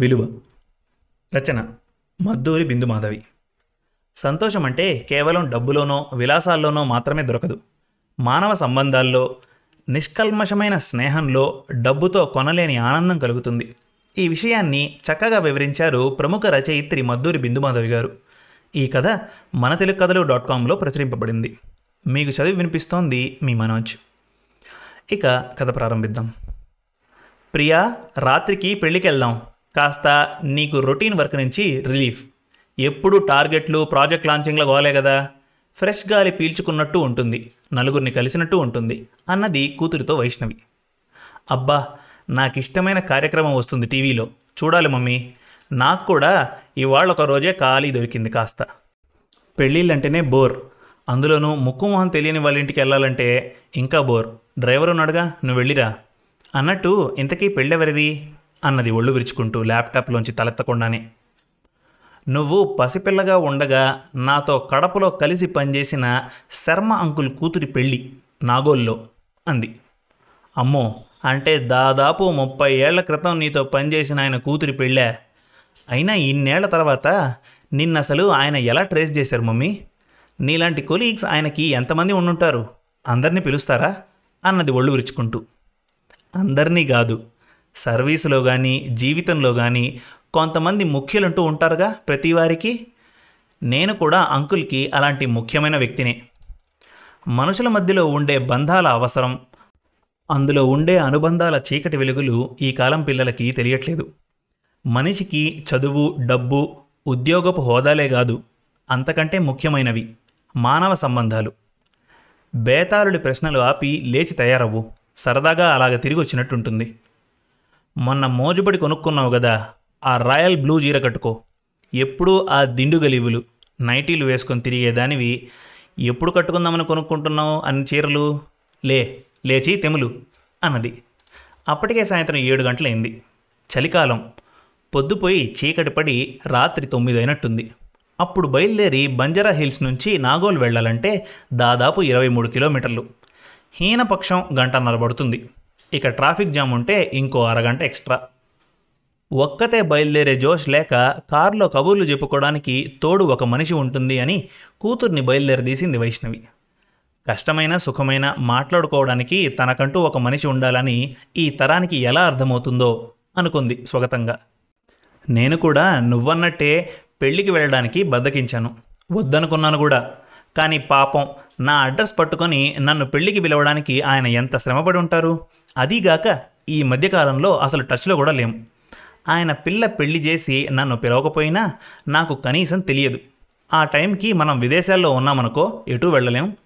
విలువ. రచన. మద్దూరి బిందుమాధవి. సంతోషం అంటే కేవలం డబ్బులోనో విలాసాల్లోనో మాత్రమే దొరకదు. మానవ సంబంధాల్లో నిష్కల్మషమైన స్నేహంలో డబ్బుతో కొనలేని ఆనందం కలుగుతుంది. ఈ విషయాన్ని చక్కగా వివరించారు ప్రముఖ రచయిత్రి మద్దూరి బిందుమాధవి గారు. ఈ కథ మన తెలుగు కథలు డాట్ కాంలో ప్రచురింపబడింది. మీకు చదివి వినిపిస్తోంది మీ మనోజ్. ఇక కథ ప్రారంభిద్దాం. ప్రియా రాత్రికి పెళ్ళికి వెళ్దాం కాస్త నీకు రొటీన్ వర్క్ నుంచి రిలీఫ్. ఎప్పుడు టార్గెట్లు ప్రాజెక్ట్ లాంచింగ్ల గోలే కదా. ఫ్రెష్ గాలి పీల్చుకున్నట్టు ఉంటుంది. నలుగురిని కలిసినట్టు ఉంటుంది. అన్నది కూతురితో వైష్ణవి. అబ్బా నాకు ఇష్టమైన కార్యక్రమం వస్తుంది టీవీలో. చూడాలి మమ్మీ. నాకు కూడా ఇవాళ ఒక రోజే ఖాళీ దొరికింది కాస్త. పెళ్ళిళ్ళంటేనే బోర్. అందులోనూ ముక్కు మొహం తెలియని వాళ్ళ ఇంటికి వెళ్ళాలంటే ఇంకా బోర్. డ్రైవర్ ఉన్నాడుగా నువ్వు వెళ్ళిరా. అన్నట్టు ఇంతకీ పెళ్ళెవరిది? అన్నది ఒళ్ళు విరుచుకుంటూ ల్యాప్టాప్లోంచి తలెత్తకుండానే. నువ్వు పసిపిల్లగా ఉండగా నాతో కడపలో కలిసి పనిచేసిన శర్మ అంకుల్ కూతురి పెళ్ళి నాగోల్లో అంది. అమ్మో అంటే దాదాపు ముప్పై ఏళ్ళ క్రితం నీతో పనిచేసిన ఆయన కూతురి పెళ్ళా? అయినా ఇన్నేళ్ళ తర్వాత నిన్నసలు ఆయన ఎలా ట్రేస్ చేశారు మమ్మీ? నీలాంటి కొలీగ్స్ ఆయనకి ఎంతమంది ఉండుంటారు? అందరినీ పిలుస్తారా? అన్నది ఒళ్ళు విరుచుకుంటూ. అందరినీ కాదు సర్వీసులో కానీ జీవితంలో కానీ కొంతమంది ముఖ్యులంటూ ఉంటారుగా ప్రతి వారికి నేను కూడా అంకుల్కి అలాంటి ముఖ్యమైన వ్యక్తినే. మనుషుల మధ్యలో ఉండే బంధాల అవసరం. అందులో ఉండే అనుబంధాల చీకటి వెలుగులు ఈ కాలం పిల్లలకి తెలియట్లేదు. మనిషికి చదువు డబ్బు ఉద్యోగపు హోదాలే కాదు అంతకంటే ముఖ్యమైనవి మానవ సంబంధాలు. బేతాళుడి ప్రశ్నలు ఆపి లేచి తయారవ్వు. సరదాగా అలాగ తిరిగి వచ్చినట్టుంటుంది మొన్న మోజుబడి కొనుక్కున్నావు కదా ఆ రాయల్ బ్లూ జీర కట్టుకో. ఎప్పుడూ ఆ దిండు గలీబులు నైటీలు వేసుకొని తిరిగేదానివి. ఎప్పుడు కట్టుకుందామని కొనుక్కుంటున్నావు అన్ని చీరలు? లే లేచి తెములు అన్నది. అప్పటికే సాయంత్రం ఏడు గంటలైంది. చలికాలం. పొద్దుపోయి చీకటి పడి రాత్రి తొమ్మిది అయినట్టుంది అప్పుడు బయలుదేరి బంజారా హిల్స్ నుంచి నాగోల్ వెళ్ళాలంటే దాదాపు ఇరవై మూడు కిలోమీటర్లు. హీనపక్షం గంటన్నర పడుతుంది. ఇక ట్రాఫిక్ జామ్ ఉంటే ఇంకో అరగంట ఎక్స్ట్రా. ఒక్కతే బయలుదేరే జోష్ లేక కారులో కబుర్లు చెప్పుకోవడానికి తోడు ఒక మనిషి ఉంటుంది అని కూతుర్ని బయలుదేరదీసింది వైష్ణవి. కష్టమైన సుఖమైన మాట్లాడుకోవడానికి తనకంటూ ఒక మనిషి ఉండాలని ఈ తరానికి ఎలా అర్థమవుతుందో అనుకుంది స్వగతంగా. నేను కూడా నువ్వన్నట్టే పెళ్ళికి వెళ్ళడానికి బద్దకించాను. వద్దనుకున్నాను కూడా. కానీ పాపం నా అడ్రస్ పట్టుకొని నన్ను పెళ్ళికి పిలవడానికి ఆయన ఎంత శ్రమపడి ఉంటారు? అదీగాక ఈ మధ్యకాలంలో అసలు టచ్లో కూడా లేం. ఆయన పిల్ల పెళ్ళి చేసి నన్ను పిలవకపోయినా నాకు కనీసం తెలియదు. ఆ టైంకి మనం విదేశాల్లో ఉన్నామనుకో ఎటూ వెళ్ళలేం.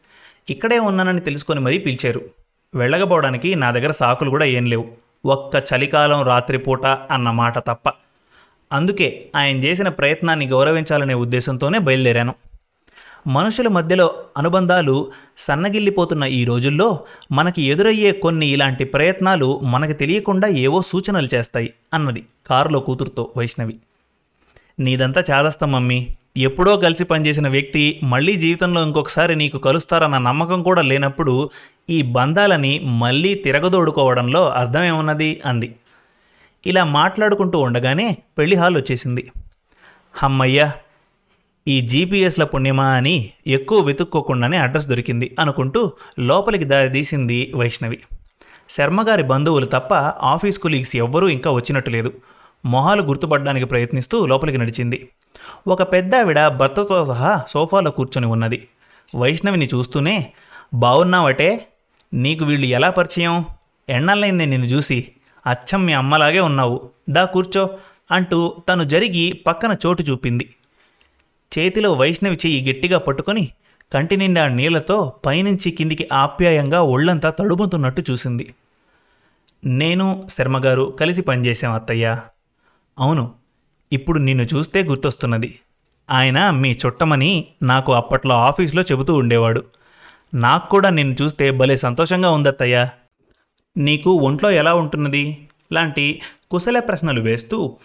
ఇక్కడే ఉన్నానని తెలుసుకొని మరీ పిలిచారు. వెళ్ళకపోవడానికి నా దగ్గర సాకులు కూడా ఏం లేవు. ఒక్క చలికాలం రాత్రిపూట అన్న మాట తప్ప. అందుకే ఆయన చేసిన ప్రయత్నాన్ని గౌరవించాలనే ఉద్దేశంతోనే బయలుదేరాను. మనుషుల మధ్యలో అనుబంధాలు సన్నగిల్లిపోతున్న ఈ రోజుల్లో మనకి ఎదురయ్యే కొన్ని ఇలాంటి ప్రయత్నాలు మనకి తెలియకుండా ఏవో సూచనలు చేస్తాయి అన్నది కారులో కూతురుతో వైష్ణవి. నీదంతా చాదస్తాం మమ్మీ. ఎప్పుడో కలిసి పనిచేసిన వ్యక్తి మళ్ళీ జీవితంలో ఇంకొకసారి నీకు కలుస్తారన్న నమ్మకం కూడా లేనప్పుడు ఈ బంధాలని మళ్ళీ తిరగదోడుకోవడంలో అర్థమేమున్నది? అంది. ఇలా మాట్లాడుకుంటూ ఉండగానే పెళ్ళి హాల్ వచ్చేసింది. హమ్మయ్యా ఈ జీపీఎస్ల పుణ్యమా అని ఎక్కువ వెతుక్కోకుండానే అడ్రస్ దొరికింది అనుకుంటూ లోపలికి దారి తీసింది వైష్ణవి. శర్మగారి బంధువులు తప్ప ఆఫీస్ కొలీగ్స్ ఎవ్వరూ ఇంకా వచ్చినట్టు లేదు. మొహాలు గుర్తుపడడానికి ప్రయత్నిస్తూ లోపలికి నడిచింది. ఒక పెద్ద ఆవిడ భర్తతో సహా సోఫాలో కూర్చొని ఉన్నది. వైష్ణవిని చూస్తూనే బాగున్నావటే నీకు వీళ్ళు ఎలా పరిచయం? ఎన్నాళ్ళైంది నిన్ను చూసి? అచ్చం మీ అమ్మలాగే ఉన్నావు. దా కూర్చో అంటూ తను జరిగి పక్కన చోటు చూపింది. చేతిలో వైష్ణవి చెయ్యి గట్టిగా పట్టుకొని కంటి నిండా నీళ్ళతో పైనుంచి కిందికి ఆప్యాయంగా ఒళ్ళంతా తడుముతున్నట్టు చూసింది. నేను శర్మగారు కలిసి పనిచేశాం అత్తయ్య. అవును ఇప్పుడు నిన్ను చూస్తే గుర్తొస్తున్నది. ఆయన మీ చుట్టమని నాకు అప్పట్లో ఆఫీస్లో చెబుతూ ఉండేవాడు. నాకు కూడా నిన్ను చూస్తే భలే సంతోషంగా ఉందత్తయ్యా. నీకు ఒంట్లో ఎలా ఉంటున్నది? లాంటి కుశల ప్రశ్నలు వేస్తూ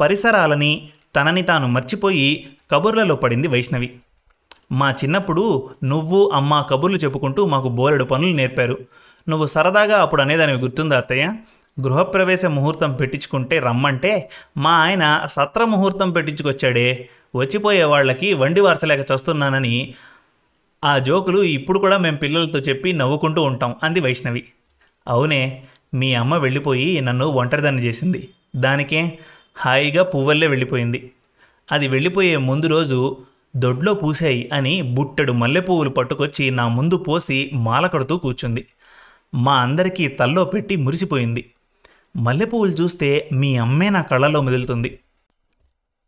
పరిసరాలని తనని తాను మర్చిపోయి కబుర్లలో పడింది వైష్ణవి. మా చిన్నప్పుడు నువ్వు అమ్మ కబుర్లు చెప్పుకుంటూ మాకు బోలెడు పనులు నేర్పారు. నువ్వు సరదాగా అప్పుడు అనేదానివి గుర్తుందా అత్తయ్య? గృహప్రవేశ ముహూర్తం పెట్టించుకుంటే రమ్మంటే మా ఆయన సత్ర ముహూర్తం పెట్టించుకొచ్చాడే. వచ్చిపోయే వాళ్ళకి వండి వార్చలేక చస్తున్నానని ఆ జోకులు ఇప్పుడు కూడా మేము పిల్లలతో చెప్పి నవ్వుకుంటూ ఉంటాం అంది వైష్ణవి. అవునే మీ అమ్మ వెళ్ళిపోయి నన్ను ఒంటరిదాన్ని చేసింది. దానికే హాయిగా పువ్వల్లే వెళ్ళిపోయింది. అది వెళ్ళిపోయే ముందు రోజు దొడ్లో పూసాయి అని బుట్టెడు మల్లెపువ్వులు పట్టుకొచ్చి నా ముందు పోసి మాల కడుతూ కూర్చుంది. మా అందరికీ తల్లో పెట్టి మురిసిపోయింది. మల్లెపువ్వులు చూస్తే మీ అమ్మే నా కళ్ళలో మెదులుతుంది.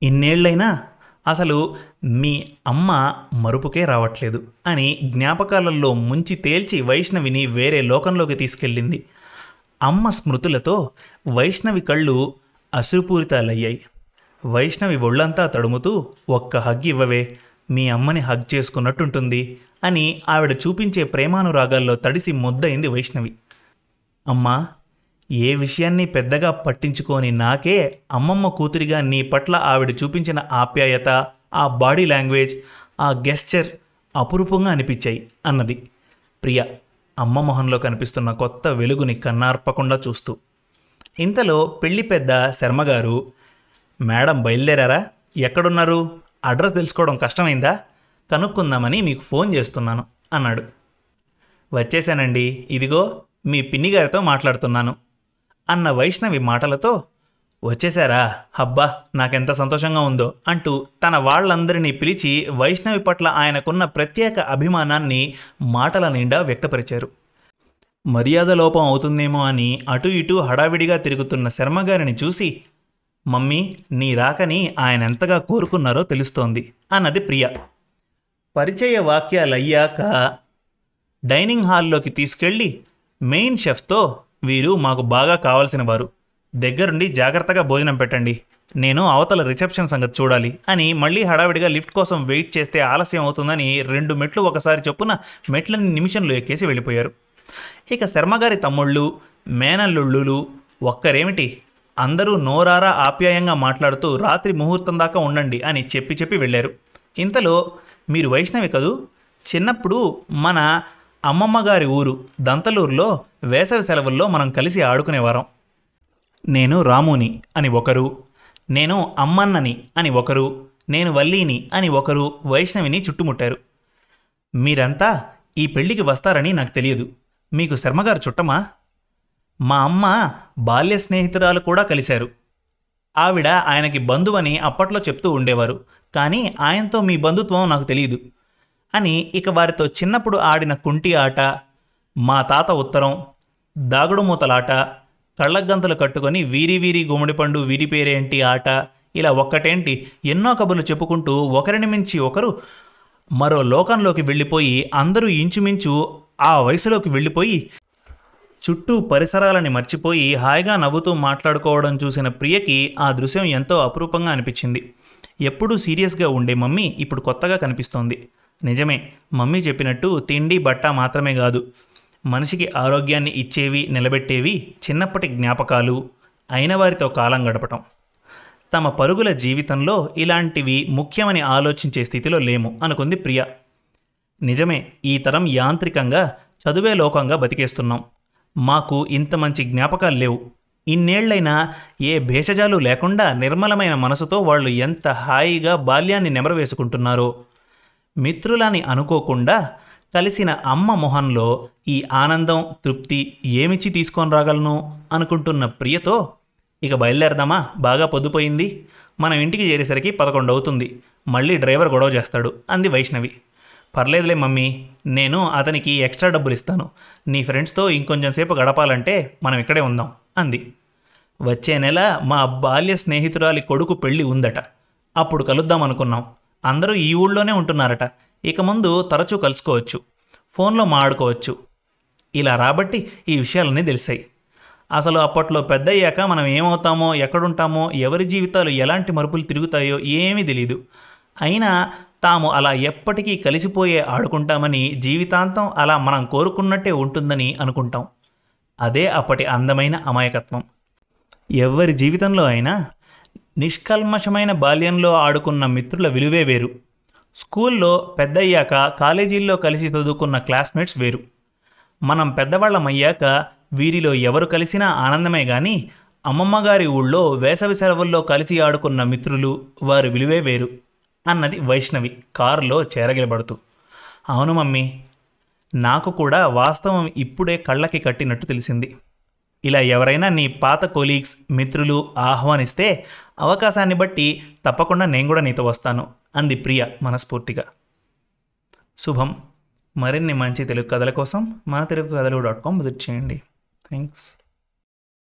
ఇన్నేళ్ళైనా అసలు మీ అమ్మ మరుపుకే రావట్లేదు అని జ్ఞాపకాలలో ముంచి తేల్చి వైష్ణవిని వేరే లోకంలోకి తీసుకెళ్ళింది. అమ్మ స్మృతులతో వైష్ణవి కళ్ళు అశ్రుపూరితాలయ్యాయి వైష్ణవి ఒళ్ళంతా తడుముతూ ఒక్క హగ్ ఇవ్వవే మీ అమ్మని హగ్ చేసుకున్నట్టుంటుంది అని ఆవిడ చూపించే ప్రేమానురాగాల్లో తడిసి ముద్దయింది వైష్ణవి. అమ్మా ఏ విషయాన్ని పెద్దగా పట్టించుకోని నాకే అమ్మమ్మ కూతురిగా నీ పట్ల ఆవిడ చూపించిన ఆప్యాయత ఆ బాడీ లాంగ్వేజ్ ఆ గెస్చర్ అపురూపంగా అనిపించాయి అన్నది. ప్రియ అమ్మ మొహంలో కనిపిస్తున్న కొత్త వెలుగుని కన్నార్పకుండా చూస్తూ. ఇంతలో పెళ్ళి పెద్ద శర్మగారు మేడం బయలుదేరారా? ఎక్కడున్నారు? అడ్రస్ తెలుసుకోవడం కష్టమైందా? కనుక్కుందామని మీకు ఫోన్ చేస్తున్నాను అన్నాడు. వచ్చేసానండి ఇదిగో మీ పిన్ని గారితో మాట్లాడుతున్నాను అన్న వైష్ణవి మాటలతో వచ్చేశారా? హబ్బా నాకెంత సంతోషంగా ఉందో అంటూ తన వాళ్ళందరినీ పిలిచి వైష్ణవి పట్ల ఆయనకున్న ప్రత్యేక అభిమానాన్ని మాటల నిండా వ్యక్తపరిచారు. మర్యాద లోపం అవుతుందేమో అని అటు ఇటు హడావిడిగా తిరుగుతున్న శర్మగారిని చూసి మమ్మీ నీ రాకని ఆయన ఎంతగా కోరుకున్నారో తెలుస్తోంది అన్నది ప్రియ. పరిచయ వాక్యాలయ్యాక డైనింగ్ హాల్లోకి తీసుకెళ్ళి మెయిన్ షెఫ్తో వీరు మాకు బాగా కావాల్సిన వారు దగ్గరుండి జాగ్రత్తగా భోజనం పెట్టండి నేను అవతల రిసెప్షన్ సంగతి చూడాలి అని మళ్ళీ హడావిడిగా లిఫ్ట్ కోసం వెయిట్ చేస్తే ఆలస్యం అవుతుందని రెండు మెట్లు ఒకసారి చొప్పున మెట్లని నిమిషంలో ఎక్కేసి వెళ్ళిపోయారు. ఇక శర్మగారి తమ్ముళ్ళు మేనల్లుళ్ళు ఒక్కరేమిటి? అందరూ నోరారా ఆప్యాయంగా మాట్లాడుతూ రాత్రి ముహూర్తం దాకా ఉండండి అని చెప్పి చెప్పి వెళ్ళారు. ఇంతలో మీరు వైష్ణవి కదూ? చిన్నప్పుడు మన అమ్మమ్మ గారి ఊరు దంతలూరులో వేసవి సెలవుల్లో మనం కలిసి ఆడుకునేవారం నేను రాముని అని ఒకరు నేను అమ్మన్నని అని ఒకరు నేను వల్లీని అని ఒకరు వైష్ణవిని చుట్టుముట్టారు. మీరంతా ఈ పెళ్ళికి వస్తారని నాకు తెలియదు. మీకు శర్మగారు చుట్టమా? మా అమ్మ బాల్య స్నేహితురాలు కూడా కలిశారు. ఆవిడ ఆయనకి బంధువని అప్పట్లో చెప్తూ ఉండేవారు. కానీ ఆయనతో మీ బంధుత్వం నాకు తెలియదు అని ఇక వారితో చిన్నప్పుడు ఆడిన కుంటి ఆట మా తాత ఉత్తరం దాగుడు మూతలాట కళ్ళగంతలు కట్టుకొని వీరి వీరి గుమ్మడిపండు వీరి పేరేంటి ఆట ఇలా ఒక్కటేంటి ఎన్నో కబుర్లు చెప్పుకుంటూ ఒకరిని మించి ఒకరు మరో లోకంలోకి వెళ్ళిపోయి అందరూ ఇంచుమించు ఆ వయసులోకి వెళ్ళిపోయి చుట్టూ పరిసరాలని మర్చిపోయి హాయిగా నవ్వుతూ మాట్లాడుకోవడం చూసిన ప్రియకి ఆ దృశ్యం ఎంతో అపురూపంగా అనిపించింది. ఎప్పుడూ సీరియస్గా ఉండే మమ్మీ ఇప్పుడు కొత్తగా కనిపిస్తోంది. నిజమే మమ్మీ చెప్పినట్టు తిండి బట్ట మాత్రమే కాదు. మనిషికి ఆరోగ్యాన్ని ఇచ్చేవి నిలబెట్టేవి చిన్నప్పటి జ్ఞాపకాలు. అయిన వారితో కాలం గడపటం. తమ పరుగుల జీవితంలో ఇలాంటివి ముఖ్యమని ఆలోచించే స్థితిలో లేము అనుకుంది ప్రియ. నిజమే ఈ తరం యాంత్రికంగా చదువే లోకంగా బతికేస్తున్నాం. మాకు ఇంత మంచి జ్ఞాపకాలు లేవు. ఇన్నేళ్ళైనా ఏ భేషజాలు లేకుండా నిర్మలమైన మనసుతో వాళ్ళు ఎంత హాయిగా బాల్యాన్ని నెమరవేసుకుంటున్నారో. మిత్రులని అనుకోకుండా కలిసిన అమ్మ మొహంలో ఈ ఆనందం తృప్తి ఏమిచ్చి తీసుకొని రాగలను అనుకుంటున్న ప్రియతో ఇక బయలుదేరదామా? బాగా పొద్దుపోయింది. మనం ఇంటికి చేరేసరికి పదకొండు అవుతుంది మళ్ళీ డ్రైవర్ గొడవ చేస్తాడు. అంది వైష్ణవి. పర్లేదులే మమ్మీ నేను అతనికి ఎక్స్ట్రా డబ్బులు ఇస్తాను నీ ఫ్రెండ్స్తో ఇంకొంచెం సేపు గడపాలంటే మనం ఇక్కడే ఉందాం అంది. వచ్చే నెల మా బాల్య స్నేహితురాలి కొడుకు పెళ్ళి ఉందట. అప్పుడు కలుద్దాం అనుకున్నాం. అందరూ ఈ ఊళ్ళోనే ఉంటున్నారట. ఇక ముందు తరచూ కలుసుకోవచ్చు. ఫోన్లో మాడుకోవచ్చు ఇలా రాబట్టి ఈ విషయాలన్నీ తెలిసాయి. అసలు అప్పట్లో పెద్దయ్యాక మనం ఏమవుతామో ఎక్కడుంటామో ఎవరి జీవితాలు ఎలాంటి మరుపులు తిరుగుతాయో ఏమీ తెలియదు అయినా తాము అలా ఎప్పటికీ కలిసిపోయే ఆడుకుంటామని జీవితాంతం అలా మనం కోరుకున్నట్టే ఉంటుందని అనుకుంటాం. అదే అప్పటి అందమైన అమాయకత్వం. ఎవరి జీవితంలో అయినా నిష్కల్మషమైన బాల్యంలో ఆడుకున్న మిత్రుల విలువే వేరు. స్కూల్లో పెద్దయ్యాక కాలేజీల్లో కలిసి చదువుకున్న క్లాస్మేట్స్ వేరు. మనం పెద్దవాళ్ళమయ్యాక వీరిలో ఎవరు కలిసినా ఆనందమే కానీ అమ్మమ్మగారి ఊళ్ళో వేసవి సెలవుల్లో కలిసి ఆడుకున్న మిత్రులు వారి విలువే వేరు. అన్నది వైష్ణవి కారులో చేరగిలబడుతూ. అవును మమ్మీ నాకు కూడా వాస్తవం ఇప్పుడే కళ్ళకి కట్టినట్టు తెలిసింది. ఇలా ఎవరైనా నీ పాత కొలీగ్స్ మిత్రులు ఆహ్వానిస్తే అవకాశాన్ని బట్టి తప్పకుండా నేను కూడా నీతో వస్తాను అంది ప్రియ మనస్ఫూర్తిగా. శుభం. మరిన్ని మంచి తెలుగు కథల కోసం మా తెలుగు కథలు డాట్ కామ్ విజిట్ చేయండి. థ్యాంక్స్.